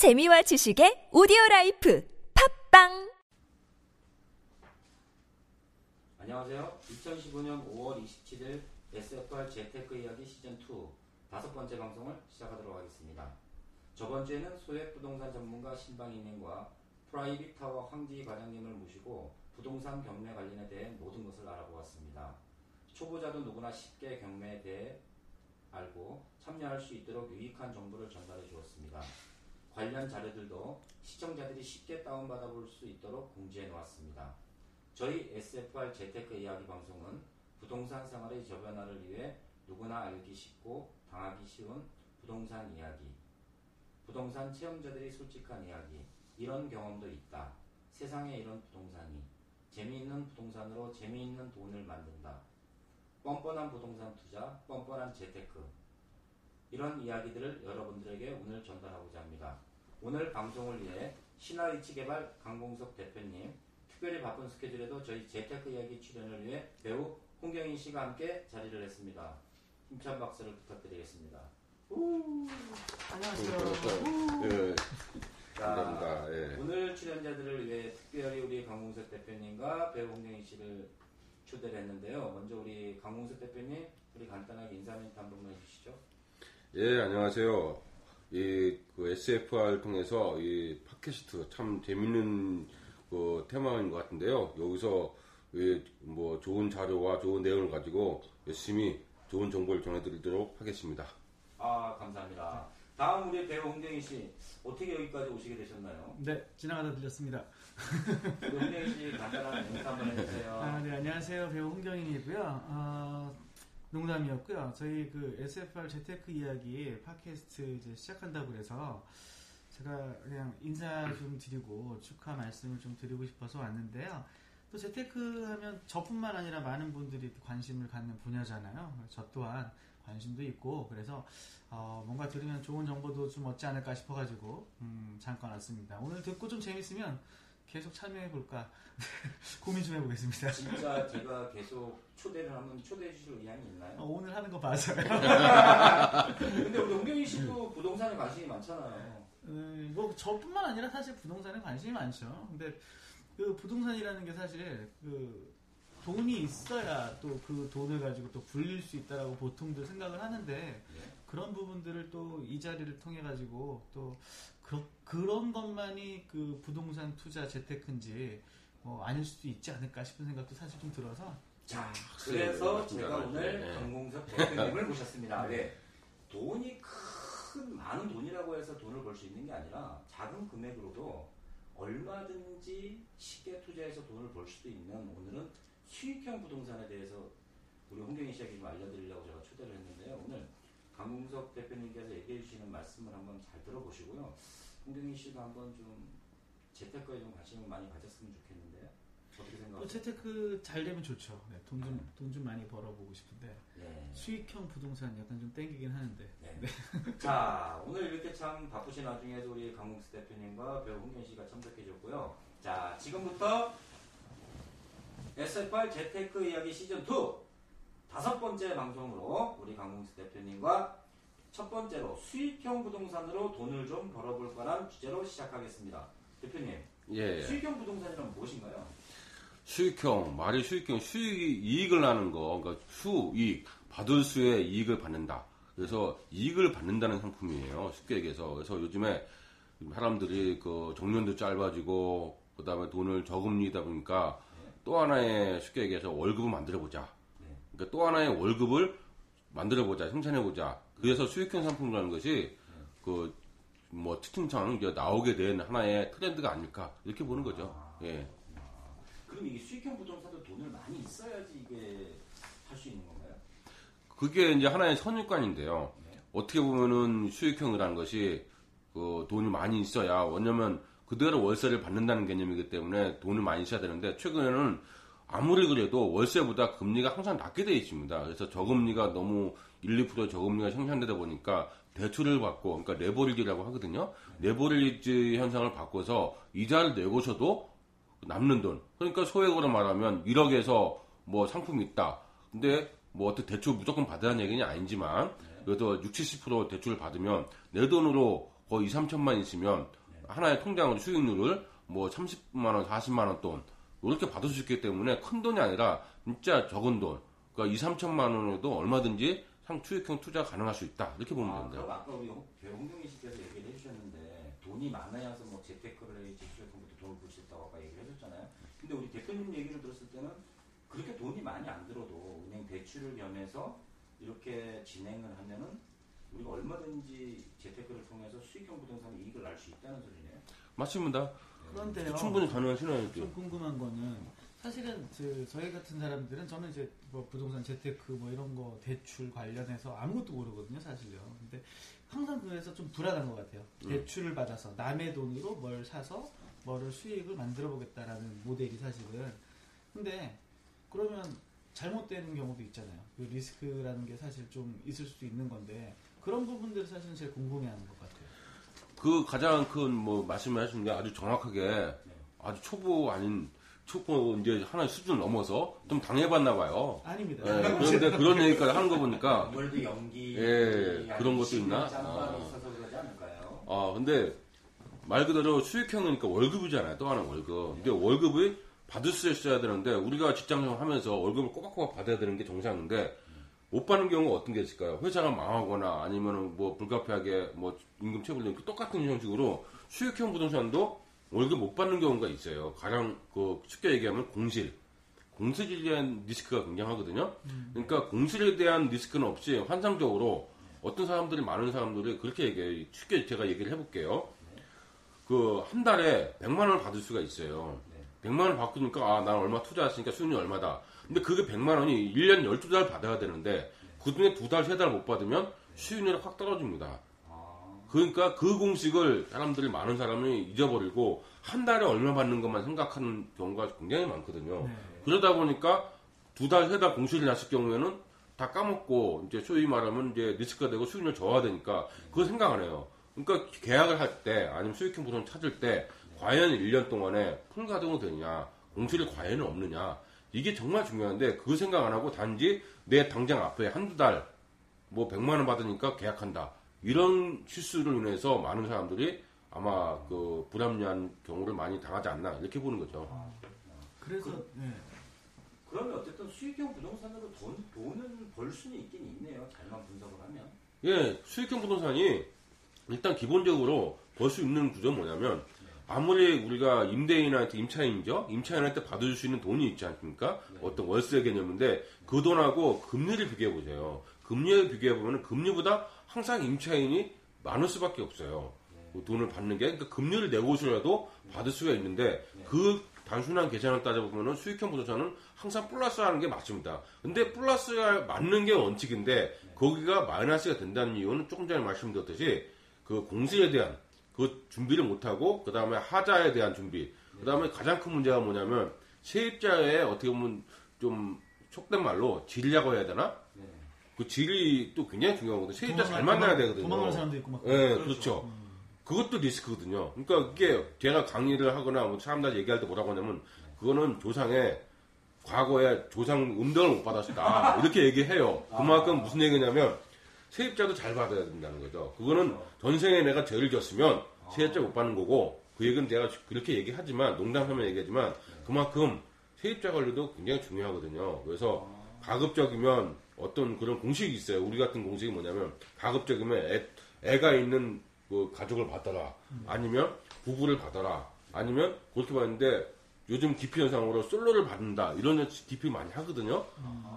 재미와 지식의 오디오 라이프 팟빵 안녕하세요. 2015년 5월 27일 SFR 재테크 이야기 시즌 2 다섯 번째 방송을 시작하도록 하겠습니다. 저번 주에는 소액 부동산 전문가 신방이님과 프라이빗 타워 황지 과장님을 모시고 부동산 경매 관련에 대해 모든 것을 알아보았습니다. 초보자도 누구나 쉽게 경매에 대해 알고 참여할 수 있도록 유익한 정보를 전달해 주었습니다. 관련 자료들도 시청자들이 쉽게 다운받아 볼 수 있도록 공지해 놓았습니다. 저희 SFR 재테크 이야기 방송은 부동산 생활의 저변화를 위해 누구나 알기 쉽고 당하기 쉬운 부동산 이야기, 부동산 체험자들이 솔직한 이야기, 이런 경험도 있다. 세상에 이런 부동산이 재미있는 부동산으로 재미있는 돈을 만든다. 뻔뻔한 부동산 투자, 뻔뻔한 재테크. 이런 이야기들을 여러분들에게 오늘 전달하고자 합니다. 오늘 방송을 위해 신화이치 개발 강공석 대표님, 특별히 바쁜 스케줄에도 저희 재테크 이야기 출연을 위해 배우 홍경인 씨가 함께 자리를 했습니다. 힘찬 박수를 부탁드리겠습니다. 예, 자, 감사합니다. 예. 오늘 출연자들을 위해 특별히 우리 강공석 대표님과 배우 홍경인 씨를 초대를 했는데요. 먼저 우리 강공석 대표님, 우리 간단하게 인사 멘트 한 번만 해주시죠. 예, 안녕하세요. 이, 그 SFR 통해서 이 팟캐스트 참 재밌는 그 테마인 것 같은데요. 여기서 이, 뭐 좋은 자료와 좋은 내용을 가지고 열심히 좋은 정보를 전해드리도록 하겠습니다. 아, 감사합니다. 다음 우리 배우 홍경인 씨, 어떻게 여기까지 오시게 되셨나요? 네, 지나가다 들렸습니다. 홍경인 씨 간단한 인사 한번 해주세요. 아, 네, 안녕하세요. 배우 홍경인이고요. 어, 농담이었고요. 저희 그 SFR 재테크 이야기 팟캐스트 이제 시작한다고 그래서 제가 그냥 인사 좀 드리고 축하 말씀을 좀 드리고 싶어서 왔는데요. 또 재테크 하면 저뿐만 아니라 많은 분들이 또 관심을 갖는 분야잖아요. 저 또한 관심도 있고 그래서 어, 뭔가 들으면 좋은 정보도 좀 얻지 않을까 싶어가지고 음, 잠깐 왔습니다. 오늘 듣고 좀 재밌으면 계속 참여해볼까 고민 좀 해보겠습니다. 진짜 제가 계속 초대를 하면 초대해 주실 의향이 어, 있나요? 오늘 하는 거 봐서요. 근데 우리 홍경인 씨도 부동산에 관심이 많잖아요. 음, 뭐 저뿐만 아니라 사실 부동산에 관심이 많죠. 근데 그 부동산이라는 게 사실 그 돈이 있어야 또 그 돈을 가지고 또 굴릴 수 있다라고 보통들 생각을 하는데 예. 그런 부분들을 또 이 자리를 통해 가지고 또 그, 그런 것만이 그 부동산 투자 재테크인지 뭐 아닐 수도 있지 않을까 싶은 생각도 사실 좀 들어서 자, 그래서 맞습니다. 제가 오늘 네. 강공석 대표님을 모셨습니다. 네. 돈이 큰 많은 돈이라고 해서 돈을 벌 수 있는 게 아니라 작은 금액으로도 얼마든지 쉽게 투자해서 돈을 벌 수도 있는 오늘은 수익형 부동산에 대해서 우리 홍경희 씨에게 좀 알려드리려고 제가 초대를 했는데요. 강공석 대표님께서 얘기해 주시는 말씀을 한번 잘 들어보시고요. 홍경희 씨도 한번 좀 재테크에 좀 관심을 많이 가졌으면 좋겠는데요. 어떻게 또 생각하세요? 재테크 잘 되면 좋죠. 네, 돈좀돈좀 많이 벌어보고 싶은데 네. 수익형 부동산 약간 좀 땡기긴 하는데 네. 자, 오늘 이렇게 참 바쁘신 와중에도 우리 강국수 대표님과 배우 홍현 씨가 참석해 줬고요. 자, 지금부터 SFR 재테크 이야기 시즌2 다섯 번째 방송으로 우리 강국수 대표님과 첫 번째로 수익형 부동산으로 돈을 좀 벌어볼 거란 주제로 시작하겠습니다. 대표님, 예. 수익형 부동산이란 무엇인가요? 수익형, 말이 수익형, 수익이 이익을 나는 거, 그러니까 수익, 받을 수의 이익을 받는다. 그래서 이익을 받는다는 상품이에요. 쉽게 얘기해서. 그래서 요즘에 사람들이 그 정년도 짧아지고, 그 다음에 돈을 저금리다 보니까 또 하나의 쉽게 얘기해서 월급을 만들어 보자. 네. 그러니까 또 하나의 월급을 만들어 보자, 생산해 보자. 그래서 수익형 상품이라는 것이 그, 뭐, 특징상 나오게 된 하나의 트렌드가 아닐까. 이렇게 보는 거죠. 예. 그럼 이게 수익형 부동산도 돈을 많이 있어야지 이게 할 수 있는 건가요? 그게 이제 하나의 선입관인데요. 네. 어떻게 보면은 수익형이라는 것이 그 돈이 많이 있어야 왜냐면 그대로 월세를 받는다는 개념이기 때문에 돈을 많이 써야 되는데 최근에는 아무리 그래도 월세보다 금리가 항상 낮게 되어 있습니다. 그래서 저금리가 너무 1, 2% 저금리가 생산되다 보니까 대출을 받고 그러니까 레버리지라고 하거든요. 레버리지 현상을 바꿔서 이자를 내고서도 남는 돈. 그러니까 소액으로 말하면 1억에서 뭐 상품이 있다. 근데 뭐 어떻게 대출 무조건 받으라는 얘기는 아니지만 그래도 60, 70% 대출을 받으면 내 돈으로 거의 2, 3천만 있으면 하나의 통장으로 수익률을 뭐 30만 원, 40만 원 돈 이렇게 받을 수 있기 때문에 큰 돈이 아니라 진짜 적은 돈. 그러니까 2, 3천만 원에도 얼마든지 상 수익형 투자 가능할 수 있다. 이렇게 보면 아. 그럼 아까 우리 홍- 배우 홍경희 씨께서 얘기를 해주셨는데 돈이 많아야서 뭐 재테크를 해야지 수익금부터 돈을 벌 수 있다고 아까 얘기를 해줬잖아요. 근데 우리 대표님 얘기를 들었을 때는 그렇게 돈이 많이 안 들어도 은행 대출을 겸해서 이렇게 진행을 하면은 우리가 얼마든지 재테크를 통해서 수익형 부동산 이익을 날수 있다는 소리네요. 맞습니다. 그런데요. 충분히 가능한 신화였죠. 좀 궁금한 거는 사실은 그 저희 같은 사람들은 저는 이제 뭐 부동산 재테크 뭐 이런 거 대출 관련해서 아무것도 모르거든요 사실요. 근데 항상 그래서 좀 불안한 것 같아요. 대출을 받아서 남의 돈으로 뭘 사서 뭐를 수익을 만들어 보겠다라는 모델이 사실은. 근데 그러면 잘못되는 경우도 있잖아요. 그 리스크라는 게 사실 좀 있을 수도 있는 건데 그런 부분들을 사실은 제일 궁금해하는 것 같아요. 그 가장 큰 뭐 말씀을 하신 게 아주 정확하게 아주 초보 아닌 초보 이제 하나의 수준을 넘어서 좀 당해봤나 봐요. 아닙니다. 예, 그런데 그런 얘기까지 하는 거 보니까 월드 연기 예, 그런 것도 있나? 아. 아 근데 말 그대로 수익형이니까 월급이잖아요. 또 하나 월급. 근데 월급이 받을 수 있어야 되는데 우리가 직장 생활 하면서 월급을 꼬박꼬박 받아야 되는 게 정상인데 못 받는 경우가 어떤 게 있을까요? 회사가 망하거나 아니면은 뭐 불가피하게 뭐 임금 체불 그 똑같은 형식으로 수익형 부동산도 월급 못 받는 경우가 있어요. 가장 그 쉽게 얘기하면 공실. 공실에 대한 리스크가 굉장하거든요. 그러니까 공실에 대한 리스크는 없이 환상적으로 어떤 사람들이 많은 사람들이 그렇게 얘기해요. 쉽게 제가 얘기를 해볼게요. 그한 달에 100만 원을 받을 수가 있어요. 100만 원을 받으니까 아, 난 얼마 투자했으니까 수익이 얼마다. 근데 그게 100만 원이 1년 12달 받아야 되는데 그중에 두 달, 세 달 못 받으면 수익률이 확 떨어집니다. 그러니까 그 공식을 사람들이 많은 사람이 잊어버리고 한 달에 얼마 받는 것만 생각하는 경우가 굉장히 많거든요. 네. 그러다 보니까 두 달, 세 달 공실이 났을 경우에는 다 까먹고 이제 소위 말하면 이제 리스크가 되고 수익률 저하되니까 그거 생각 안 해요. 그러니까 계약을 할 때 아니면 수익형 부동 찾을 때 과연 1년 동안에 풀 가동이 되느냐, 공실이 과연 없느냐 이게 정말 중요한데 그거 생각 안 하고 단지 내 당장 앞에 한두 달 뭐 100만 원 받으니까 계약한다. 이런 실수로 인해서 많은 사람들이 아마 그 불합리한 경우를 많이 당하지 않나 이렇게 보는 거죠. 그래서 네. 그러면 어쨌든 수익형 부동산으로 돈, 돈은 벌 수는 있긴 있네요. 잘만 분석을 하면. 예, 수익형 부동산이 일단 기본적으로 벌 수 있는 구조는 뭐냐면 아무리 우리가 임대인한테 임차인이죠. 임차인한테 받을 수 있는 돈이 있지 않습니까? 어떤 월세 개념인데 그 돈하고 금리를 비교해 보세요. 금리를 비교해 보면 금리보다 항상 임차인이 많을 수밖에 없어요. 그 돈을 받는 게 그러니까 금리를 내고 오시라도 받을 수가 있는데 그 단순한 계산을 따져보면 수익형 부동산은 항상 플러스 하는 게 맞습니다. 근데 플러스가 맞는 게 원칙인데 거기가 마이너스가 된다는 이유는 조금 전에 말씀드렸듯이 그 공시에 대한 그 준비를 못하고 그 다음에 하자에 대한 준비 그 다음에 가장 큰 문제가 뭐냐면 세입자의 어떻게 보면 좀 속된 말로 질이라고 해야 되나? 네. 그 질이 또 굉장히 중요하거든요. 세입자 잘 만나야 되거든요. 도망가는 사람도 있고 막. 예, 그렇죠. 그것도 리스크거든요. 그러니까 이게 제가 강의를 하거나 뭐 사람들 얘기할 때 뭐라고 하냐면 그거는 조상의 과거에 조상 음덕을 못 받았다 이렇게 얘기해요. 그만큼 무슨 얘기냐면 세입자도 잘 받아야 된다는 거죠. 그거는 전생에 내가 죄를 졌으면 세입자 못 받는 거고 그 얘기는 내가 그렇게 얘기하지만 농담하면 얘기하지만 그만큼 세입자 관리도 굉장히 중요하거든요. 그래서 가급적이면 어떤 그런 공식이 있어요. 우리 같은 공식이 뭐냐면 가급적이면 애, 애가 있는 그 가족을 받아라. 아니면 부부를 받아라. 아니면 그렇게 봤는데 요즘 기피 현상으로 솔로를 받는다. 이런 기피 많이 하거든요.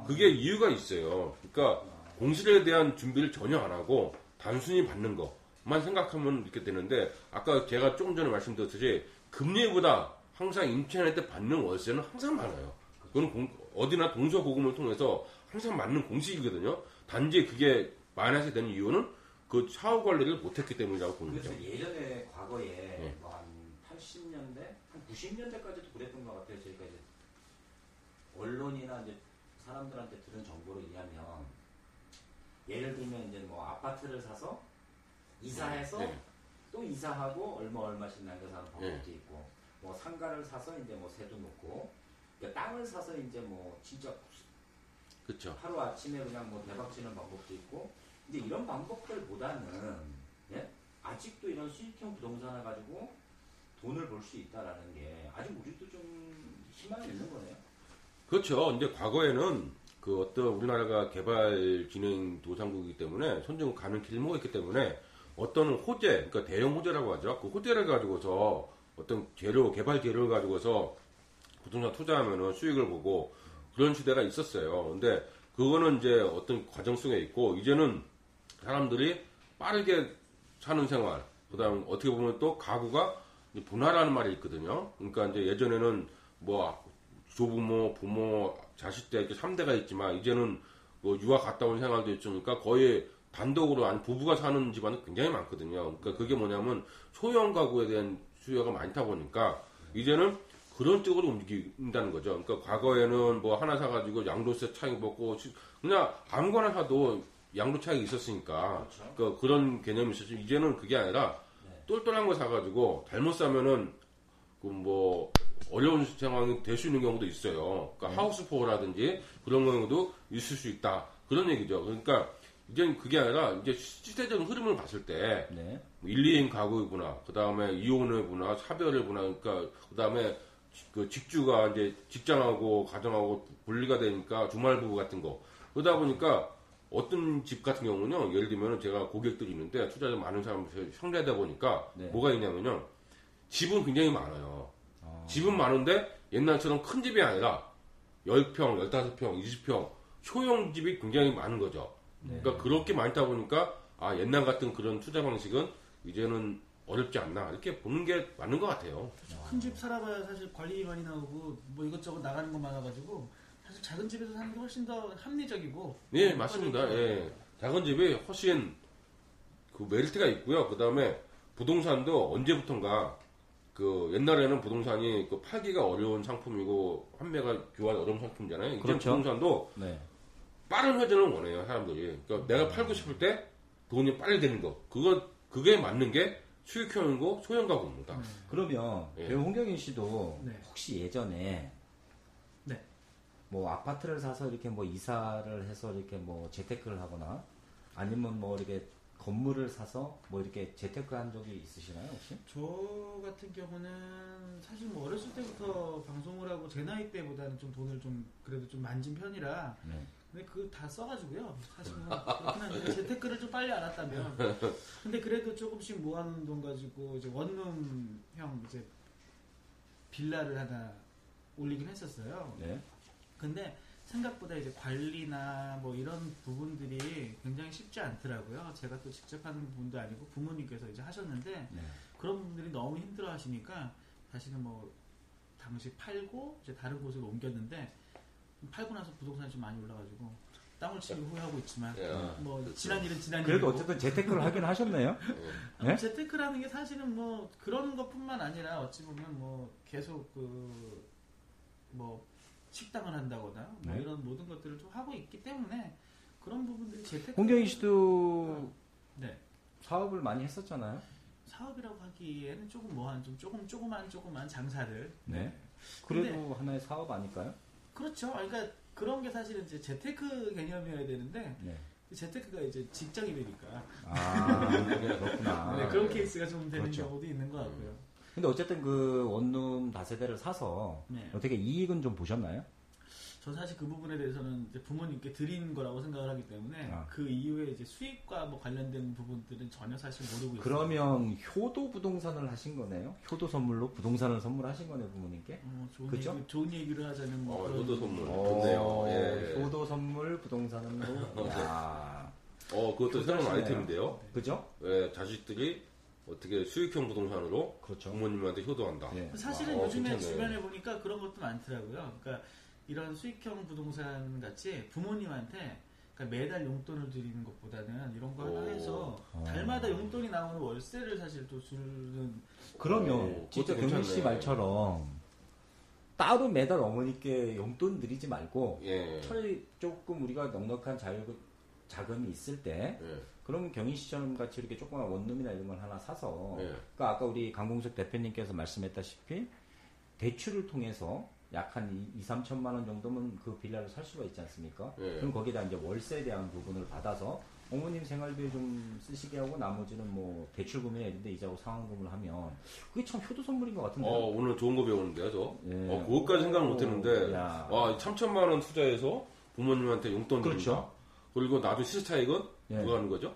그게 이유가 있어요. 그러니까 공실에 대한 준비를 전혀 안 하고 단순히 받는 것만 생각하면 이렇게 되는데 아까 제가 조금 전에 말씀드렸듯이 금리보다 항상 임차인한테 받는 월세는 항상 많아요. 그건 공- 어디나 동서고금을 통해서 항상 맞는 공식이거든요. 단지 그게 마이너스 되는 이유는 그 사후 관리를 못했기 때문이라고 보는 거죠. 그래서 예전에 과거에 네. 뭐한 80년대, 한 90년대까지도 그랬던 것 같아요. 저희가 이제 언론이나 이제 사람들한테 들은 정보로 의하면 예를 들면 이제 뭐 아파트를 사서 이사해서 네. 또 이사하고 얼마 얼마씩 남겨서 하는 방법도 네. 있고 뭐 상가를 사서 이제 뭐 세도 놓고 그러니까 땅을 사서 이제 뭐 진짜 그렇죠. 하루 아침에 그냥 뭐 대박 치는 방법도 있고 근데 이런 방법들보다는 예? 아직도 이런 수익형 부동산을 가지고 돈을 벌 수 있다라는 게 아직 우리도 좀 희망이 있는 거네요. 그렇죠. 이제 과거에는 그 어떤 우리나라가 개발 진행 도상국이기 때문에 선정 가는 길목이 있기 때문에 어떤 호재, 그러니까 대형 호재라고 하죠. 그 호재를 가지고서 어떤 재료, 개발 재료를 가지고서 부동산 투자하면은 수익을 보고 그런 시대가 있었어요. 근데 그거는 이제 어떤 과정 속에 있고 이제는 사람들이 빠르게 사는 생활, 그 다음 어떻게 보면 또 가구가 분화라는 말이 있거든요. 그러니까 이제 예전에는 뭐 조부모, 부모, 자식 때 이렇게 3대가 있지만 이제는 뭐 유학 갔다 온 생활도 있으니까 거의 단독으로 아니 부부가 사는 집안은 굉장히 많거든요. 그러니까 그게 뭐냐면 소형 가구에 대한 수요가 많다 보니까 이제는 그런 쪽으로 움직인다는 거죠. 그러니까 과거에는 뭐 하나 사가지고 양도세 차익 먹고 시- 그냥 아무거나 사도 양도 차익이 있었으니까 그렇죠. 그러니까 그런 개념이 있었지 이제는 그게 아니라 네. 똘똘한 거 사가지고 잘못 사면은 그 뭐 어려운 상황이 될 수 있는 경우도 있어요. 그러니까 네. 하우스포라든지 그런 경우도 있을 수 있다 그런 얘기죠. 그러니까 이제는 그게 아니라 이제 시대적인 흐름을 봤을 때 네. 1, 2인 가구이구나. 그 다음에 이혼의구나, 사별의구나. 그러니까 그 다음에 그 직주가 이제 직장하고 가정하고 분리가 되니까 주말 부부 같은 거. 그러다 보니까 어떤 집 같은 경우는요, 예를 들면 제가 고객들이 있는데 투자자 많은 사람 상대하다 보니까 네. 뭐가 있냐면요, 집은 굉장히 많아요. 아. 집은 많은데 옛날처럼 큰 집이 아니라 10평, 15평, 20평, 소형 집이 굉장히 많은 거죠. 네. 그러니까 그렇게 많다 보니까 아 옛날 같은 그런 투자 방식은 이제는 어렵지 않나 이렇게 보는 게 맞는 것 같아요. 큰 집 살아봐야 사실 관리 많이 나오고 뭐 이것저것 나가는 거 많아가지고 사실 작은 집에서 사는 게 훨씬 더 합리적이고 예 어, 맞습니다. 예 작은 집이 훨씬 그 메리트가 있고요. 그 다음에 부동산도 언제부턴가 그 옛날에는 부동산이 그 팔기가 어려운 상품이고 판매가 교환 어려운 상품이잖아요. 이제 그렇죠. 부동산도 네. 빠른 회전을 원해요 사람들이. 그러니까 내가 팔고 싶을 때 돈이 빨리 되는 거. 그거 그게 맞는 게 수익형이고 소형 가구입니다. 그러면 예. 배우 홍경인 씨도 네. 혹시 예전에 네. 뭐 아파트를 사서 이렇게 뭐 이사를 해서 이렇게 뭐 재테크를 하거나 아니면 뭐 이렇게 건물을 사서 뭐 이렇게 재테크 한 적이 있으시나요 혹시? 저 같은 경우는 사실 뭐 어렸을 때부터 방송을 하고 제 나이 때보다는 좀 돈을 좀 그래도 좀 만진 편이라 네. 근데 그거 다 써가지고요. 사실은 그렇긴 한데 재테크를 좀 빨리 알았다면 근데 그래도 조금씩 모아놓은 돈 가지고 이제 원룸형 이제 빌라를 하나 올리긴 했었어요. 네. 근데 생각보다 이제 관리나 뭐 이런 부분들이 굉장히 쉽지 않더라고요. 제가 또 직접 하는 부분도 아니고 부모님께서 이제 하셨는데 네. 그런 분들이 너무 힘들어 하시니까 사실은 뭐 당시 팔고 이제 다른 곳으로 옮겼는데 팔고 나서 부동산이 좀 많이 올라가지고 땅을 치기 후회하고 있지만 예. 뭐 지난 일은 지난 그래도 일이고 어쨌든 재테크를 하긴 하셨네요. 아, 네? 재테크라는 게 사실은 뭐 그런 것뿐만 아니라 어찌 보면 뭐 계속 그 뭐 식당을 한다거나 뭐 네. 이런 모든 것들을 좀 하고 있기 때문에 그런 부분들이 재테크 홍경인 씨도 네 사업을 많이 했었잖아요. 사업이라고 하기에는 조금 뭐한 좀 조금 조그만 조그만 장사를 네. 그래도 하나의 사업 아닐까요? 그렇죠. 그러니까 그런 게 사실은 이제 재테크 개념이어야 되는데 네. 재테크가 이제 직장이 되니까 아 그렇구나. 네, 그런 케이스가 좀 되는 그렇죠. 경우도 있는 것 같고요. 근데 어쨌든 그 원룸 다세대를 사서 네. 어떻게 이익은 좀 보셨나요? 저 사실 그 부분에 대해서는 이제 부모님께 드린 거라고 생각을 하기 때문에 아. 그 이후에 이제 수익과 뭐 관련된 부분들은 전혀 사실 모르고 있어요. 그러면 효도 부동산을 하신 거네요? 효도 선물로 부동산을 선물하신 거네요 부모님께? 어, 좋은, 그죠? 얘기, 좋은 얘기를 하자면 뭐 어, 그런- 효도 선물 어, 좋네요. 예. 효도 선물 부동산으로. 야 어 그것도 새로운. 아이템인데요. 그죠? 예, 자식들이 어떻게 수익형 부동산으로 그렇죠. 부모님한테 효도한다. 예. 사실은 와, 어, 요즘에 괜찮네. 주변에 보니까 그런 것도 많더라고요. 그러니까 이런 수익형 부동산 같이 부모님한테 그러니까 매달 용돈을 드리는 것보다는 이런 거 하나 오. 해서 어. 달마다 용돈이 나오는 월세를 사실 또 주는 그러면 오, 진짜 경민 씨. 말처럼 따로 매달 어머니께 용돈 드리지 말고 예. 차라리 조금 우리가 넉넉한 자유, 자금이 있을 때 예. 그럼 경희 씨처럼 같이 이렇게 조그만 원룸이나 이런 걸 하나 사서 예. 그러니까 아까 우리 강공석 대표님께서 말씀했다시피 대출을 통해서 약 한 2, 3천만 원 정도면 그 빌라를 살 수가 있지 않습니까? 예. 그럼 거기다 이제 월세에 대한 부분을 받아서 어머님 생활비에 좀 쓰시게 하고 나머지는 뭐 대출금이나 이런 데 이자고 상환금을 하면 그게 참 효도 선물인 것 같은데. 어, 오늘 좋은 거 배우는데요, 저. 예. 어, 그것까지 생각을 못 했는데, 야. 와, 3천만 원 투자해서 부모님한테 용돈. 그렇죠. 그리고 나도 시세 차익은 예. 누가 하는 거죠?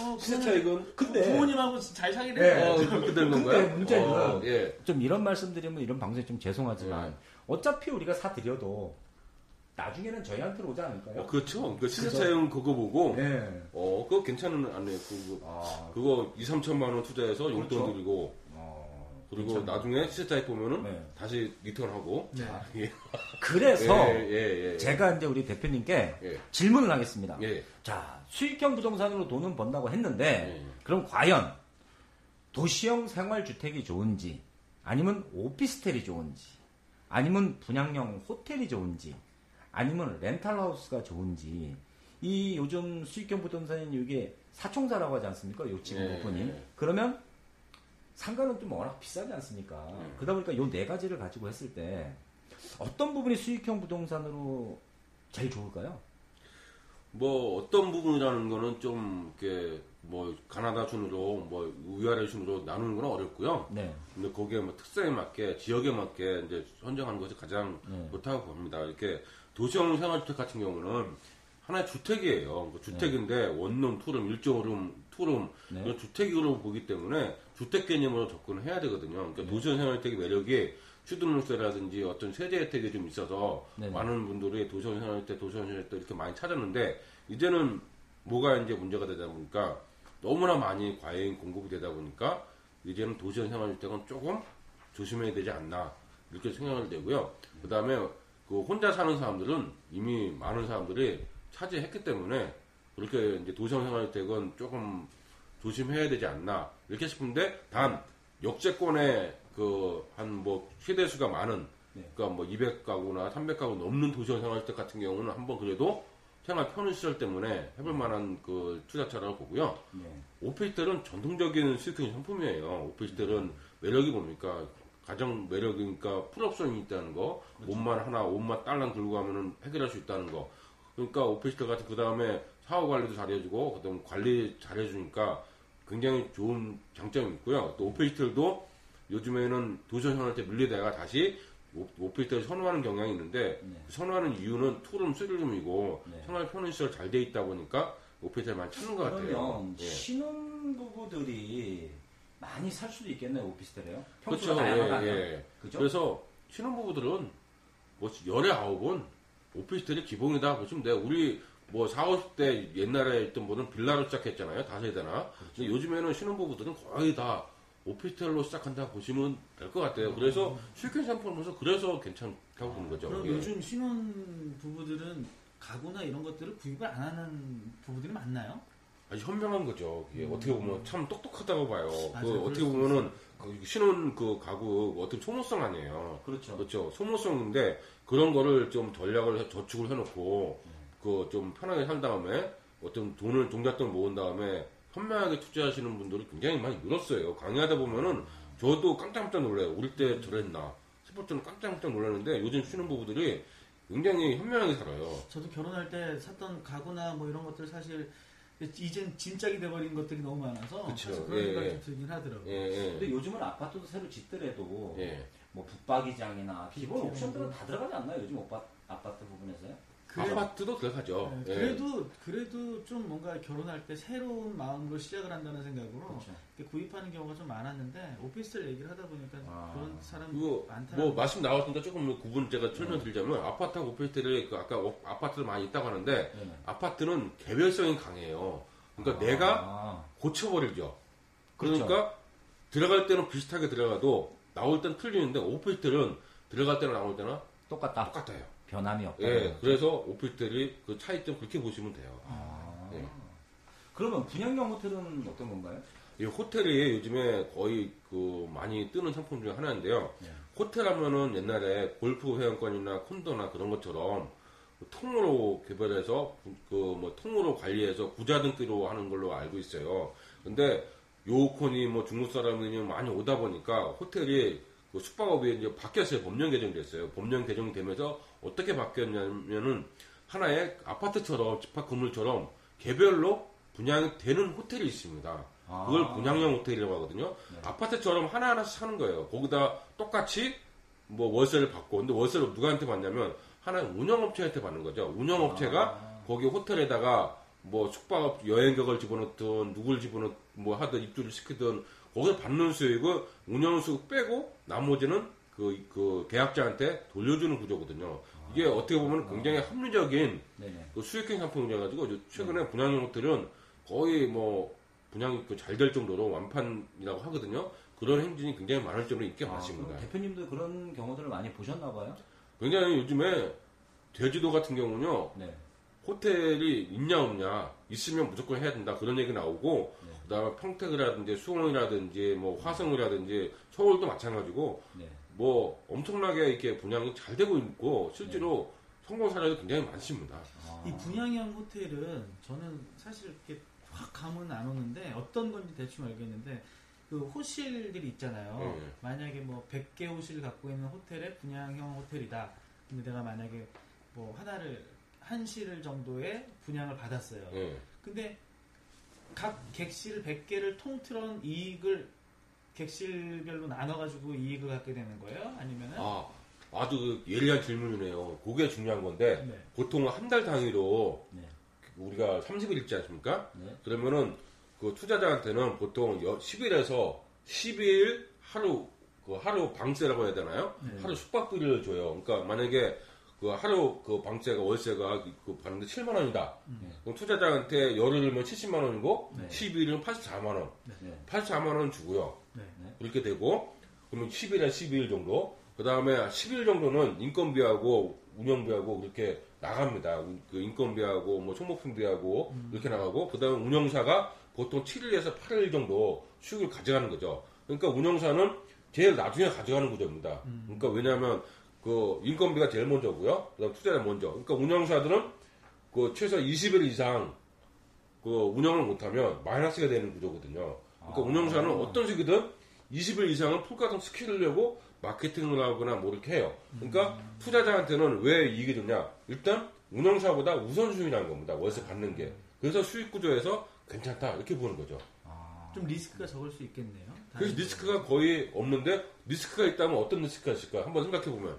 어, 시세 그거는 차익은 근데 부모님하고 잘 사귀는 네. 거. 어, 그렇게 되는 근데 건가요? 문제는 어, 예. 좀 이런 말씀드리면 이런 방송이 좀 죄송하지만 네. 어차피 우리가 사 드려도 나중에는 저희한테로 오지 않을까요? 어, 그렇죠. 그 시세? 차익은 그거 보고, 네. 어, 그거 괜찮은 안에 그거, 아, 그거 2, 3천만 원 투자해서 용돈 그렇죠. 드리고, 어, 그리고 괜찮네. 나중에 시세 차익 보면은 네. 다시 리턴하고, 네. 예. 그래서 예, 예, 예. 제가 이제 우리 대표님께 예. 질문을 하겠습니다. 예. 자, 수익형 부동산으로 돈은 번다고 했는데, 예. 그럼 과연 도시형 생활주택이 좋은지, 아니면 오피스텔이 좋은지, 아니면 분양형 호텔이 좋은지, 아니면 렌탈하우스가 좋은지, 이 요즘 수익형 부동산인 이게 사총사라고 하지 않습니까? 요 지금 예. 오퍼님. 그러면 상가는 좀 워낙 비싸지 않습니까? 음. 그러다 보니까 요 네 가지를 가지고 했을 때 어떤 부분이 수익형 부동산으로 제일 좋을까요? 뭐 어떤 부분이라는 거는 좀 이렇게 뭐 가나다 순으로 뭐 위아래 순으로 나누는 건 어렵고요. 네. 근데 거기에 뭐 특성에 맞게 지역에 맞게 이제 선정하는 것이 가장 네. 좋다고 봅니다. 이렇게 도시형 생활주택 같은 경우는 하나의 주택이에요. 그 주택인데 원룸, 투룸, 일조룸, 투룸 네. 주택으로 보기 때문에 주택 개념으로 접근을 해야 되거든요. 그러니까 네. 도시형 생활주택의 매력이 취득세라든지 어떤 세제 혜택이 좀 있어서 네네. 많은 분들이 도시형 생활주택, 도시형 생활주택 이렇게 많이 찾았는데 이제는 뭐가 이제 문제가 되다 보니까 너무나 많이 과잉 공급이 되다 보니까 이제는 도시형 생활주택은 조금 조심해야 되지 않나 이렇게 생각을 되고요. 그 다음에 그 혼자 사는 사람들은 이미 많은 사람들이 차지했기 때문에 그렇게 이제 도시형 생활주택은 조금 조심해야 되지 않나 이렇게 싶은데 단 역세권에 그 한 뭐 세대수가 많은 네. 그러니까 뭐 200가구나 300가구 넘는 도시형 생활주택 같은 경우는 한번 그래도 생활 편의 시설 때문에 해볼 만한 그 투자처라고 보고요. 네. 오피스텔은 전통적인 수익형 상품이에요. 오피스텔은 매력이 뭡니까? 가장 매력이니까 풀옵션이 있다는 거, 옷만 하나, 옷만 딸랑 들고 가면은 해결할 수 있다는 거. 그러니까 오피스텔 같은 그 다음에 사후 관리도 잘해주고, 그다음 관리 잘해주니까 굉장히 좋은 장점이 있고요. 또 오피스텔도 요즘에는 도시형 생활주택 밀리다가 다시 오- 오피스텔을 선호하는 경향이 있는데 네. 그 선호하는 이유는 투룸, 쓰리룸이고 네. 생활 편의 시설 잘 돼 있다 보니까 오피스텔 많이 찾는 것 같아요. 그러면 예. 신혼부부들이 많이 살 수도 있겠네요 오피스텔에요. 그렇죠. 예, 예. 그죠? 그래서 신혼부부들은 뭐 열에 아홉은 오피스텔이 기본이다 보시면 돼요. 우리 뭐 4, 50대 옛날에 있던 분은 빌라로 시작했잖아요. 다세대나. 근데 요즘에는 신혼부부들은 거의 다 오피스텔로 시작한다 보시면 될 것 같아요. 그래서 실컷 상품으로서 그래서 괜찮다고 보는 거죠. 그럼 예. 요즘 신혼 부부들은 가구나 이런 것들을 구입을 안 하는 부부들이 많나요? 아주 현명한 거죠. 그게 어떻게 보면 참 똑똑하다고 봐요. 음. 맞아요. 그 어떻게 수 보면은 그 신혼 그 가구 어떤 소모성 아니에요. 그렇죠. 그렇죠. 소모성인데 그런 거를 좀 전략을 해- 저축을 해놓고 그좀 편하게 산 다음에 어떤 돈을 종잣돈을 모은 다음에 현명하게 투자하시는 분들이 굉장히 많이 늘었어요. 강의하다 보면은 저도 깜짝깜짝 놀라요. 우리 때 저랬나 때는 깜짝깜짝 놀랐는데 요즘 신혼부부들이 굉장히 현명하게 살아요. 저도 결혼할 때 샀던 가구나 뭐 이런 것들 사실 이젠 진짝이 돼버린 것들이 너무 많아서 그쵸. 사실 그런 예, 생각이 예. 좀 들긴 하더라고요. 예, 근데 예. 요즘은 아파트도 새로 짓더라도 예. 뭐 붙박이장이나 기본. 옵션들은 다 들어가지 않나요? 요즘 오빠, 아파트 부분에서요? 그래- 아파트도 들어가죠. 네, 예. 그래도 그래도 좀 뭔가 결혼할 때 새로운 마음으로 시작을 한다는 생각으로 그렇죠. 구입하는 경우가 좀 많았는데 오피스텔 얘기를 하다 보니까 아. 그런 사람 많더라고요. 뭐 말씀 나왔으니까 조금 구분 제가 설명드리자면 아파트하고 오피스텔이 그 아까 오- 아파트를 많이 있다고 하는데. 아파트는 개별성이 강해요. 그러니까 내가 아, 고쳐버리죠. 그렇죠. 그러니까 들어갈 때는 비슷하게 들어가도 나올 때는 틀리는데 오피스텔은 들어갈 때나 나올 때나 똑같다. 똑같아요. 변함이 없다. 예, 그래서 오피스텔이 그 차이점 그렇게 보시면 돼요. 아. 예. 그러면 분양형 호텔은 어떤 건가요? 이 호텔이 요즘에 거의 그 많이 뜨는 상품 중에 하나인데요. 네. 호텔 하면은 옛날에 골프 회원권이나 콘도나 그런 것처럼 그 통으로 개발해서 그 뭐 통으로 관리해서 부자 등기로 하는 걸로 알고 있어요. 근데 요콘이 뭐 중국 사람들이 많이 오다 보니까 호텔이 그 숙박업이 이제 바뀌었어요. 법령 개정이 됐어요. 법령 개정이 되면서 어떻게 바뀌었냐면은 하나의 아파트처럼 집합 건물처럼 개별로 분양이 되는 호텔이 있습니다. 아. 그걸 분양형 호텔이라고 하거든요. 네. 아파트처럼 하나하나씩 사는 거예요. 거기다 똑같이 뭐 월세를 받고, 근데 월세를 누구한테 받냐면 하나 운영업체한테 받는 거죠. 운영업체가 아. 거기 호텔에다가 뭐 숙박업 여행객을 집어넣든 누굴 집어넣 뭐 하든 입주를 시키든 거기서 받는 수익을 운영 수익 빼고 나머지는 그, 그 계약자한테 돌려주는 구조거든요. 이게 어떻게 보면 굉장히 합리적인 네네. 그 수익형 상품이라 가지고 최근에 분양형 호텔은 거의 뭐 분양이 그 잘 될 정도로 완판이라고 하거든요. 그런 행진이 굉장히 많을 정도로 인기가 아, 많습니다. 대표님도 그런 경우들을 많이 보셨나 봐요? 굉장히 요즘에 제주도 같은 경우는요. 네. 호텔이 있냐 없냐 있으면 무조건 해야 된다 그런 얘기 나오고 네. 그다음에 평택이라든지 수원이라든지 뭐 화성이라든지 서울도 마찬가지고 네. 뭐 엄청나게 이렇게 분양이 잘 되고 있고 실제로 성공 사례도 굉장히 많습니다. 아. 이 분양형 호텔은 저는 사실 이렇게 확 감은 안 오는데 어떤 건지 대충 알겠는데 그 호실들이 있잖아요. 네. 만약에 뭐 100개 호실을 갖고 있는 호텔의 분양형 호텔이다. 근데 내가 만약에 뭐 하나를 한 실을 정도의 분양을 받았어요. 예. 근데 각 객실 100개를 통틀은 이익을 객실별로 나눠가지고 이익을 갖게 되는 거예요? 아니면은 아 아주 그 예리한 질문이네요. 그게 중요한 건데 네. 보통 한 달 단위로 네. 우리가 30일 있지 않습니까? 네. 그러면은 그 투자자한테는 보통 10일에서 12일 하루 그 하루 방세라고 해야 되나요? 네. 하루 숙박비를 줘요. 그러니까 만약에 그 하루 그 방세가 월세가 그 받는데 7만 원이다. 네. 그럼 투자자한테 열흘이면 70만 원이고 네. 12일은 84만 원. 네. 84만 원 주고요. 네. 그렇게 되고 그러면 10일에 12일 정도 그 다음에 10일 정도는 인건비하고 운영비하고 그렇게 나갑니다. 그 인건비하고 뭐 총목품비하고 이렇게 나가고 그 다음에 운영사가 보통 7일에서 8일 정도 수익을 가져가는 거죠. 그러니까 운영사는 제일 나중에 가져가는 구조입니다. 그러니까 왜냐하면 그 인건비가 제일 먼저고요. 그다음 투자자 먼저. 그러니까 운영사들은 그 최소 20일 이상 그 운영을 못하면 마이너스가 되는 구조거든요. 그러니까 아. 운영사는 어떤 식이든 20일 이상은 풀가동 시키려고 마케팅을 하거나 뭐 이렇게 해요. 그러니까 투자자한테는 왜 이익이 좋냐? 일단 운영사보다 우선순위라는 겁니다. 월세 받는 게. 그래서 수익 구조에서 괜찮다 이렇게 보는 거죠. 아. 좀 리스크가 적을 수 있겠네요. 그래서. 리스크가 거의 없는데 리스크가 있다면 어떤 리스크가 있을까? 한번 생각해 보면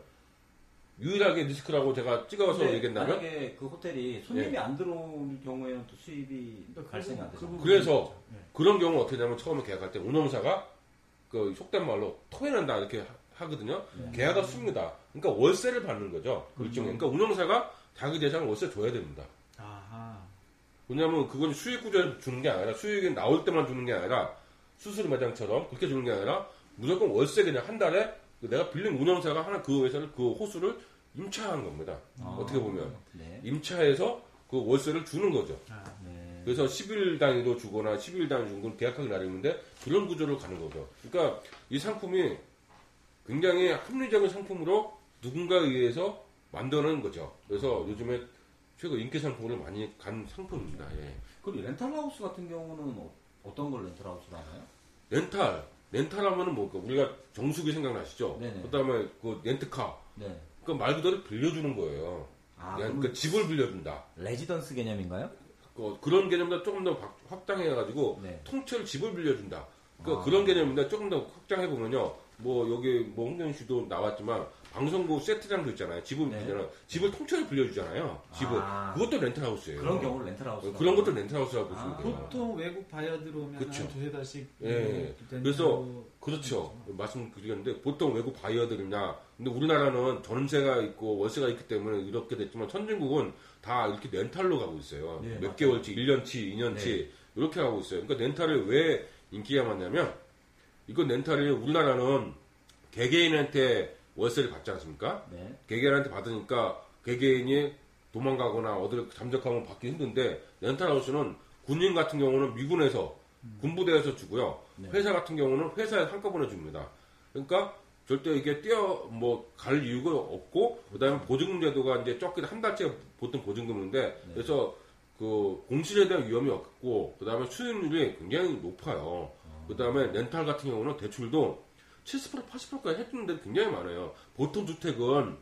유일하게 리스크라고 제가 찍어서 얘기한다면 만약에 그 호텔이 손님이 안 들어올 경우에는 또 수입이 발생이 그안 되죠. 그 그래서 네. 그런 경우 어떻게 되냐면 처음에 계약할 때 운영사가 그 속된 말로 토해낸다 이렇게 하- 하거든요. 네. 계약을 씁니다. 그러니까 월세를 받는 거죠. 그 일종의. 그러니까 운영사가 자기 대상을 월세 줘야 됩니다. 아하. 왜냐하면 그건 수익 구조를 주는 게 아니라 수익이 나올 때만 주는 게 아니라 수수료 매장처럼 그렇게 주는 게 아니라 무조건 월세 그냥 한 달에 그 내가 빌린 운영사가 하나 그 회사를 그 호수를 임차한 겁니다. 아. 어떻게 보면 네. 임차해서 그 월세를 주는 거죠. 아, 네. 그래서 10일 단위로 주거나 12일 단위 주는 건 계약하기 나름인데 그런 구조로 가는 거죠. 그러니까 이 상품이 굉장히 합리적인 상품으로 누군가에 의해서 만드는 거죠. 그래서 요즘에 최고 인기 상품으로 많이 간 상품입니다. 예. 그리고 렌탈하우스 같은 경우는 어- 어떤 걸 렌탈하우스로 하나요? 렌탈, 렌탈하면은 뭐 우리가 정수기 생각나시죠? 네네. 그다음에 그 렌트카, 네. 그말 그대로 빌려주는 거예요. 아, 그냥 그럼 그 집을 빌려준다. 레지던스 개념인가요? 그, 그런 개념보다 조금 더 박- 확장해가지고 네. 통째로 집을 빌려준다. 그 아. 그런 개념인데 조금 더 확장해 보면요. 뭐 여기 뭐 홍경 씨도 나왔지만 방송국 세트장도 있잖아요. 집을 네. 빌려는 집을 통째로 빌려주잖아요. 집을 아. 그것도 렌탈하우스예요. 그런 경우를 렌탈하우스. 그런 것도 렌탈하우스라고 보시면 아. 돼요. 보통 외국 바이어들 오면 그쵸. 한 두세 달씩 예. 그래서 그렇죠. 말씀드리는데 보통 외국 바이어들이냐. 근데 우리나라는 전세가 있고 월세가 있기 때문에 이렇게 됐지만 선진국은 다 이렇게 렌탈로 가고 있어요. 네, 몇 맞아요. 개월치, 1년치, 2년치 이렇게 가고 있어요. 그러니까 렌탈이 왜 인기가 많냐면 이건 렌탈이 우리나라는 개개인한테 월세를 받지 않습니까? 네. 개개인한테 받으니까 개개인이 도망가거나 어디를 잠적하면 받기 힘든데 렌탈하우스는 군인 같은 경우는 미군에서 군부대에서 주고요. 네. 회사 같은 경우는 회사에서 한꺼번에 줍니다. 그러니까 절대 이게 뛰어 뭐 갈 이유가 없고 그다음에 보증금 제도가 이제 적게 한 달째 보통 보증금인데 네. 그래서 그 공실에 대한 위험이 없고 그다음에 수익률이 굉장히 높아요. 그다음에 렌탈 같은 경우는 대출도 70% 80%까지 해주는 데 굉장히 많아요. 보통 주택은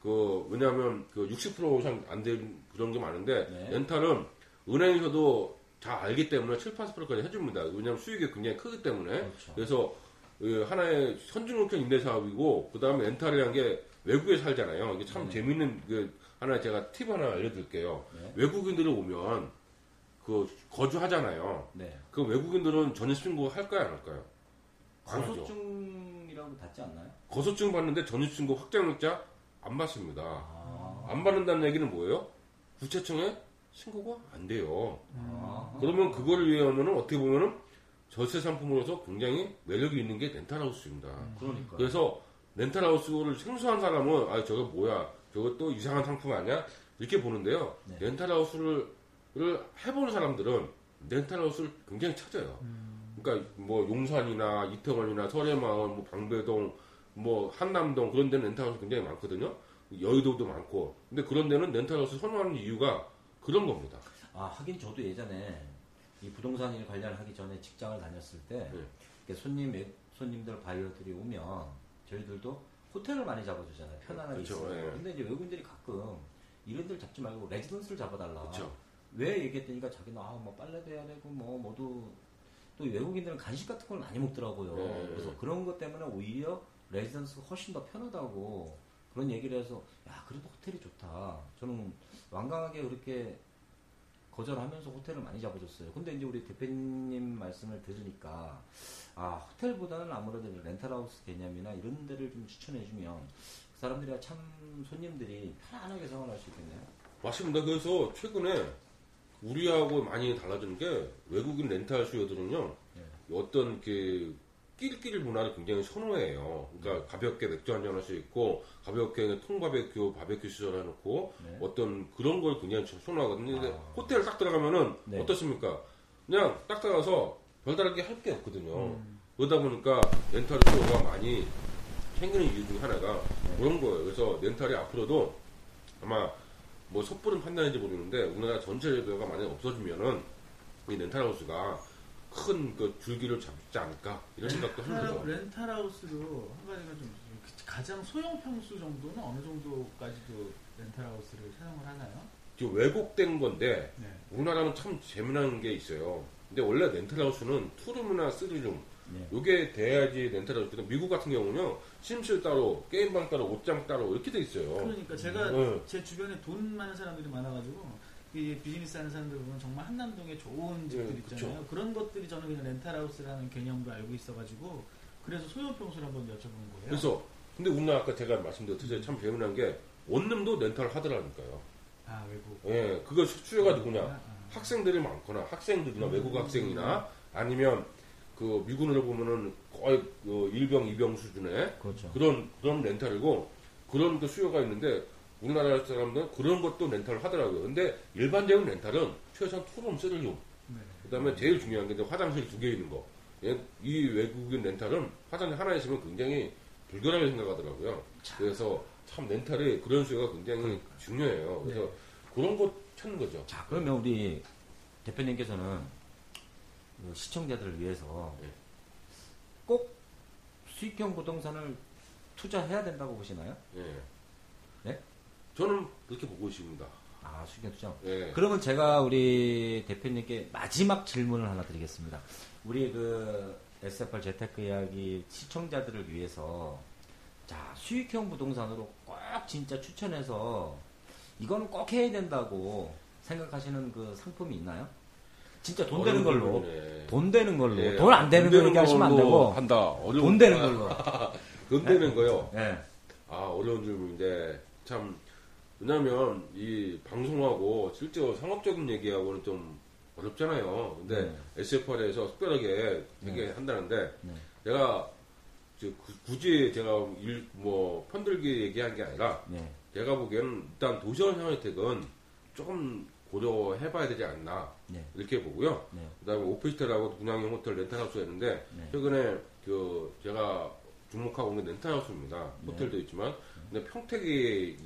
그 왜냐하면 그 60% 이상 안 되는 그런 게 많은데 네. 렌탈은 은행에서도 다 알기 때문에 7, 80%까지 해줍니다. 왜냐하면 수익이 굉장히 크기 때문에. 그렇죠. 그래서 그 하나의 선진국형 임대 사업이고 그 다음에 렌탈이라는 게 외국에 살잖아요. 이게 참 네. 재밌는 그 하나 제가 팁 하나 알려드릴게요. 네. 외국인들이 오면 그 거주하잖아요. 네. 그 외국인들은 전입 신고 할까요 안 할까요? 고소증이라고 닿지 않나요? 거소증 받는데 전입 신고 확정일자 안 받습니다. 아. 안 받는다는 얘기는 뭐예요? 구체청에 신고가 안 돼요. 아. 그러면 그거를 위하면은 어떻게 보면은 절세 상품으로서 굉장히 매력이 있는 게 렌탈하우스입니다. 그러니까. 그래서 렌탈하우스를 생소한 사람은 아 저거 뭐야 저것도 이상한 상품 아니야 이렇게 보는데요. 네. 렌탈하우스를 를 해보는 사람들은 렌탈하우스를 굉장히 찾아요. 그러니까 뭐 용산이나 이태원이나 설해마을, 뭐 방배동, 뭐 한남동 그런 데는 렌탈하우스 굉장히 많거든요. 여의도도 많고. 근데 그런 데는 렌탈하우스 선호하는 이유가 그런 겁니다. 아, 하긴 저도 예전에 이 부동산 일 관련하기 전에 직장을 다녔을 때 네. 손님 외- 손님들 바이어들이 오면 저희들도 호텔을 많이 잡아주잖아요. 편안하게 그렇죠, 있어요. 예. 근데 이제 외국인들이 가끔 이런 데를 잡지 말고 레지던스를 잡아달라. 그렇죠. 왜 얘기했더니까 자기는 아, 뭐 빨래도 해야 되고 뭐 모두 또 외국인들은 간식 같은 걸 많이 먹더라고요. 네. 그래서 그런 것 때문에 오히려 레지던스가 훨씬 더 편하다고 그런 얘기를 해서 야 그래도 호텔이 좋다. 저는 완강하게 그렇게 거절하면서 호텔을 많이 잡아줬어요. 근데 이제 우리 대표님 말씀을 들으니까 아 호텔보다는 아무래도 렌탈하우스 개념이나 이런 데를 좀 추천해주면 그 사람들이 참 손님들이 편안하게 생활할 수 있겠네요. 맞습니다. 그래서 최근에 우리하고 많이 달라지는 게 외국인 렌탈 수요들은요. 어떤 그 끼리끼리 문화를 굉장히 선호해요. 그러니까 가볍게 맥주 한잔 할 수 있고 가볍게 통바베큐, 바베큐 시설 해놓고 네. 어떤 그런 걸 굉장히 선호하거든요. 근데 아. 호텔 딱 들어가면은 네. 어떻습니까? 그냥 딱 들어가서 별다르게 할 게 없거든요. 음. 그러다 보니까 렌탈 수요가 많이 생기는 이유 중에 하나가 그런 거예요. 그래서 렌탈이 앞으로도 아마 뭐 섣부른 판단인지 모르는데 우리나라 전체적으로가 만약에 없어지면은 이 렌탈하우스가 큰 그 줄기를 잡지 않을까 이런 생각도 합니다. 렌탈하우스도 한 가지가 좀 그- 가장 소형 평수 정도는 어느 정도까지도 렌탈하우스를 사용을 하나요? 지금 왜곡된 건데 네. 우리나라는 참 재미난 게 있어요. 근데 원래 렌탈하우스는 투룸이나 쓰리룸 네. 요게 돼야지 렌탈하우스인데 미국 같은 경우는요 침실 따로 게임방 따로 옷장 따로 이렇게 돼 있어요. 그러니까 제가 네. 제 주변에 돈 많은 사람들이 많아가지고 이 비즈니스 하는 사람들 보면 정말 한남동에 좋은 집들 네, 있잖아요. 그런 것들이 저는 그냥 렌탈하우스라는 개념도 알고 있어가지고 그래서 소형 평수를 한번 여쭤보는 거예요. 그래서 근데 우리나라 아까 제가 말씀드렸듯이 참 재미난 게 원룸도 렌탈 하더라니까요. 아 외국. 예, 그거 수요가 누구냐? 아, 학생들이 많거나 학생들이나 음. 외국 학생이나 아니면 그 미군으로 보면은 거의 그 일병 이병 수준의 그렇죠. 그런 그런 렌탈이고 그런 그 수요가 있는데 우리나라 사람들은 그런 것도 렌탈을 하더라고요. 근데 일반적인 렌탈은 최소한 투룸, 쓰리룸 네. 그 다음에 제일 중요한 게 화장실 두 개 있는 거. 예, 이 외국인 렌탈은 화장실 하나 있으면 굉장히 불결하게 생각하더라고요. 그래서 참 렌탈이 그런 수요가 굉장히 중요해요. 그래서 그런 거 찾는 거죠. 자, 그러면 우리 대표님께서는 그 시청자들을 위해서 네. 꼭 수익형 부동산을 투자해야 된다고 보시나요? 예. 네? 저는 그렇게 보고 있습니다. 아, 수익형 투자. 예. 그러면 제가 우리 대표님께 마지막 질문을 하나 드리겠습니다. 우리 그 SFR 재테크 이야기 시청자들을 위해서 자, 수익형 부동산으로 꼭 진짜 추천해서 이거는 꼭 해야 된다고 생각하시는 그 상품이 있나요? 진짜 돈 되는 걸로. 돈 되는 걸로. 예, 돈안 되는 거돈 얘기하시면 안 되고. 한다. 돈 되는 걸로. 돈 되는 거요. 예. 아 어려운 질문인데 참 왜냐면 이 방송하고 실제로 상업적인 얘기하고는 좀 어렵잖아요. 근데 네. SFR에서 특별하게 되게 한다는데 네. 내가 굳이 제가 일, 뭐 편들기 얘기한 게 아니라 네. 제가 보기에는 일단 도시원 상혜택은 조금 고려해봐야 되지 않나 네. 이렇게 보고요. 네. 그다음에 오피스텔하고 분양형 호텔 렌탈하우스가 있는데 네. 최근에 그 제가 주목하고 있는 게 렌탈하우스입니다. 네. 호텔도 있지만 근데 평택이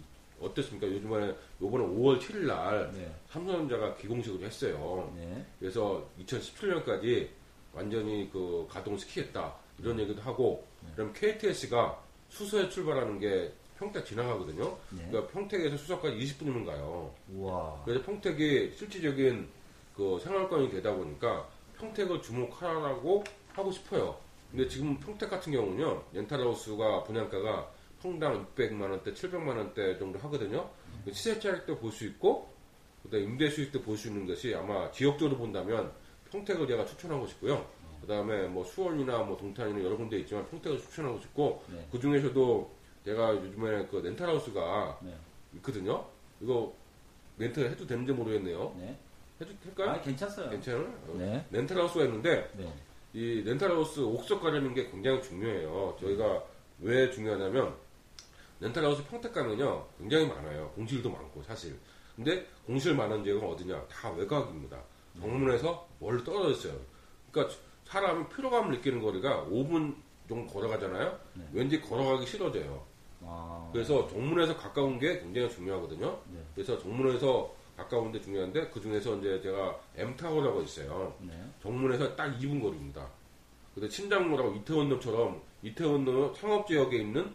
어땠습니까? 요즘에 요번에 5월 7일 날 네. 삼성전자가 기공식으로 했어요. 네. 그래서 2017년까지 완전히 그 가동 시키겠다 이런 네. 얘기도 하고 그럼 KTS가 수서에 출발하는 게 평택 지나가거든요. 네. 그러니까 평택에서 수서까지 20분이면 가요. 우와. 그래서 평택이 실질적인 그 생활권이 되다 보니까 평택을 주목하라고 하고 싶어요. 근데 지금 평택 같은 경우는요, 렌탈하우스가 분양가가 평당 600만 원대, 700만 원대 정도 하거든요. 그 시세 차익도 볼 수 있고, 그다음 임대 수익도 볼 수 있는 것이 아마 지역적으로 본다면 평택을 제가 추천하고 싶고요. 그다음에 뭐 수원이나 뭐 동탄이나 여러 군데 있지만 평택을 추천하고 싶고 네. 그 중에서도 제가 요즘에 그 렌탈하우스가 네. 있거든요. 이거 렌트 해도 되는지 모르겠네요. 네. 해도 될까요? 아, 괜찮아요. 괜찮아요? 네. 렌탈하우스가 있는데 네. 이 렌탈하우스 옥석 가려는 게 굉장히 중요해요. 저희가 왜 중요하냐면 렌탈하우스 평택 가면요 굉장히 많아요. 공실도 많고 사실. 근데 공실 많은 지역은 어디냐? 다 외곽입니다. 정문에서 멀리 떨어져 있어요. 그러니까 사람이 피로감을 느끼는 거리가 5분 정도 걸어가잖아요. 네. 왠지 걸어가기 싫어져요. 아, 그래서 정문에서 가까운 게 굉장히 중요하거든요. 네. 그래서 정문에서 가까운 데 중요한데 그 중에서 이제 제가 M타워라고 있어요. 네. 정문에서 딱 2분 거리입니다. 근데 친장로라고 이태원로처럼 이태원로 창업지역에 있는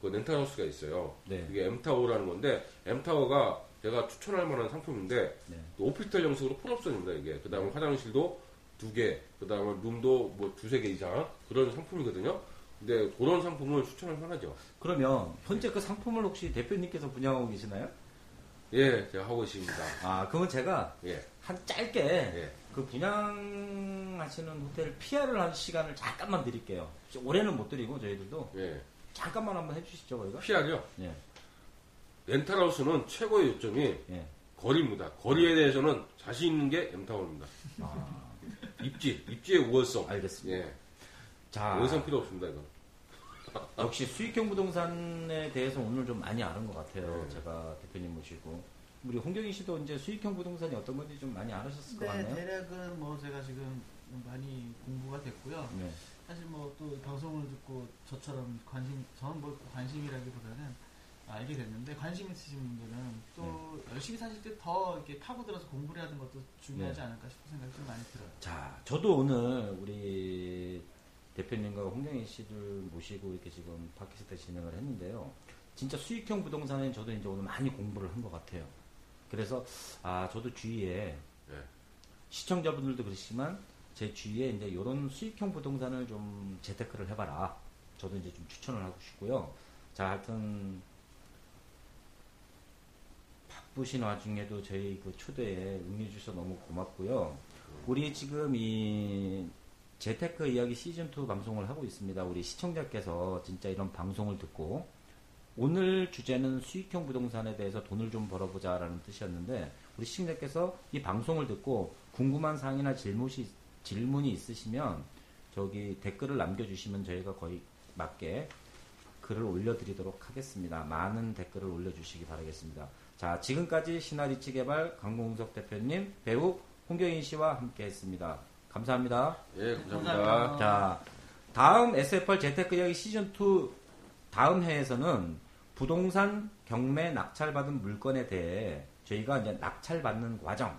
그 렌탈하우스가 있어요. 네. 이게 M타워라는 건데 M타워가 제가 추천할 만한 상품인데 네. 또 오피스텔 형식으로 풀옵션입니다 이게. 그 다음에 화장실도 두 개, 그 다음에 룸도 뭐 두세 개 이상 그런 상품이거든요. 근데 그런 상품을 추천할 만하죠. 그러면 현재 그 상품을 혹시 대표님께서 분양하고 계시나요? 예, 제가 하고 있습니다. 아, 그건 제가 예, 한 짧게 예. 그 분양하시는 호텔 PR을 한 시간을 잠깐만 드릴게요. 올해는 못 드리고 저희들도 예. 잠깐만 한번 해주시죠, 거기가. PR이요. 예, 렌탈하우스는 최고의 요점이 예. 거리입니다. 거리에 대해서는 자신 있는 게 M타워입니다. 아, 입지, 입지의 우월성. 알겠습니다. 예. 자, 원성 필요 없습니다, 이건. 역시 수익형 부동산에 대해서 오늘 좀 많이 아는 것 같아요. 네. 제가 대표님 모시고. 우리 홍경희 씨도 이제 수익형 부동산이 어떤 건지 좀 많이 알으셨을 것 네, 같나요? 대략은 뭐 제가 지금 많이 공부가 됐고요. 네. 사실 뭐 또 방송을 듣고 저처럼 관심, 저는 뭐 관심이라기보다는 알게 됐는데 관심 있으신 분들은 또 열심히 사실 때 더 이렇게 파고들어서 공부를 하는 것도 중요하지 네. 않을까 싶은 생각이 좀 많이 들어요. 자, 저도 오늘 우리 대표님과 홍경희 씨를 모시고 이렇게 지금 팟캐스트 진행을 했는데요. 진짜 수익형 부동산에 저도 이제 오늘 많이 공부를 한 것 같아요. 그래서 아, 저도 주위에 네. 시청자분들도 그렇지만 제 주위에 이제 이런 수익형 부동산을 좀 재테크를 해봐라. 저도 이제 좀 추천을 하고 싶고요. 자, 하여튼 바쁘신 와중에도 저희 그 초대에 응해주셔서 너무 고맙고요. 우리 지금 이 재테크 이야기 시즌2 방송을 하고 있습니다. 우리 시청자께서 진짜 이런 방송을 듣고 오늘 주제는 수익형 부동산에 대해서 돈을 좀 벌어보자라는 뜻이었는데 우리 시청자께서 이 방송을 듣고 궁금한 사항이나 질문이, 질문이 있으시면 저기 댓글을 남겨주시면 저희가 거의 맞게 글을 올려드리도록 하겠습니다. 많은 댓글을 올려주시기 바라겠습니다. 자, 지금까지 신화리치 개발 강공석 대표님, 배우 홍경인 씨와 함께 했습니다. 감사합니다. 예, 감사합니다. 감사합니다. 자, 다음 SFR 재테크 이야기 시즌2 다음 회에서는 부동산 경매 낙찰받은 물건에 대해 저희가 이제 낙찰받는 과정,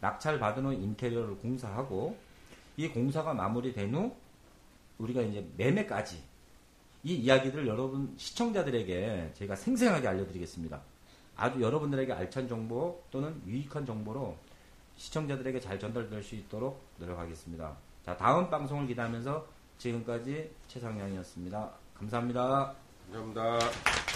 낙찰받은 후 인테리어를 공사하고 이 공사가 마무리된 후 우리가 이제 매매까지 이 이야기들을 여러분 시청자들에게 저희가 생생하게 알려드리겠습니다. 아주 여러분들에게 알찬 정보 또는 유익한 정보로 시청자들에게 잘 전달될 수 있도록 노력하겠습니다. 자, 다음 방송을 기대하면서 지금까지 최상량이었습니다. 감사합니다. 감사합니다.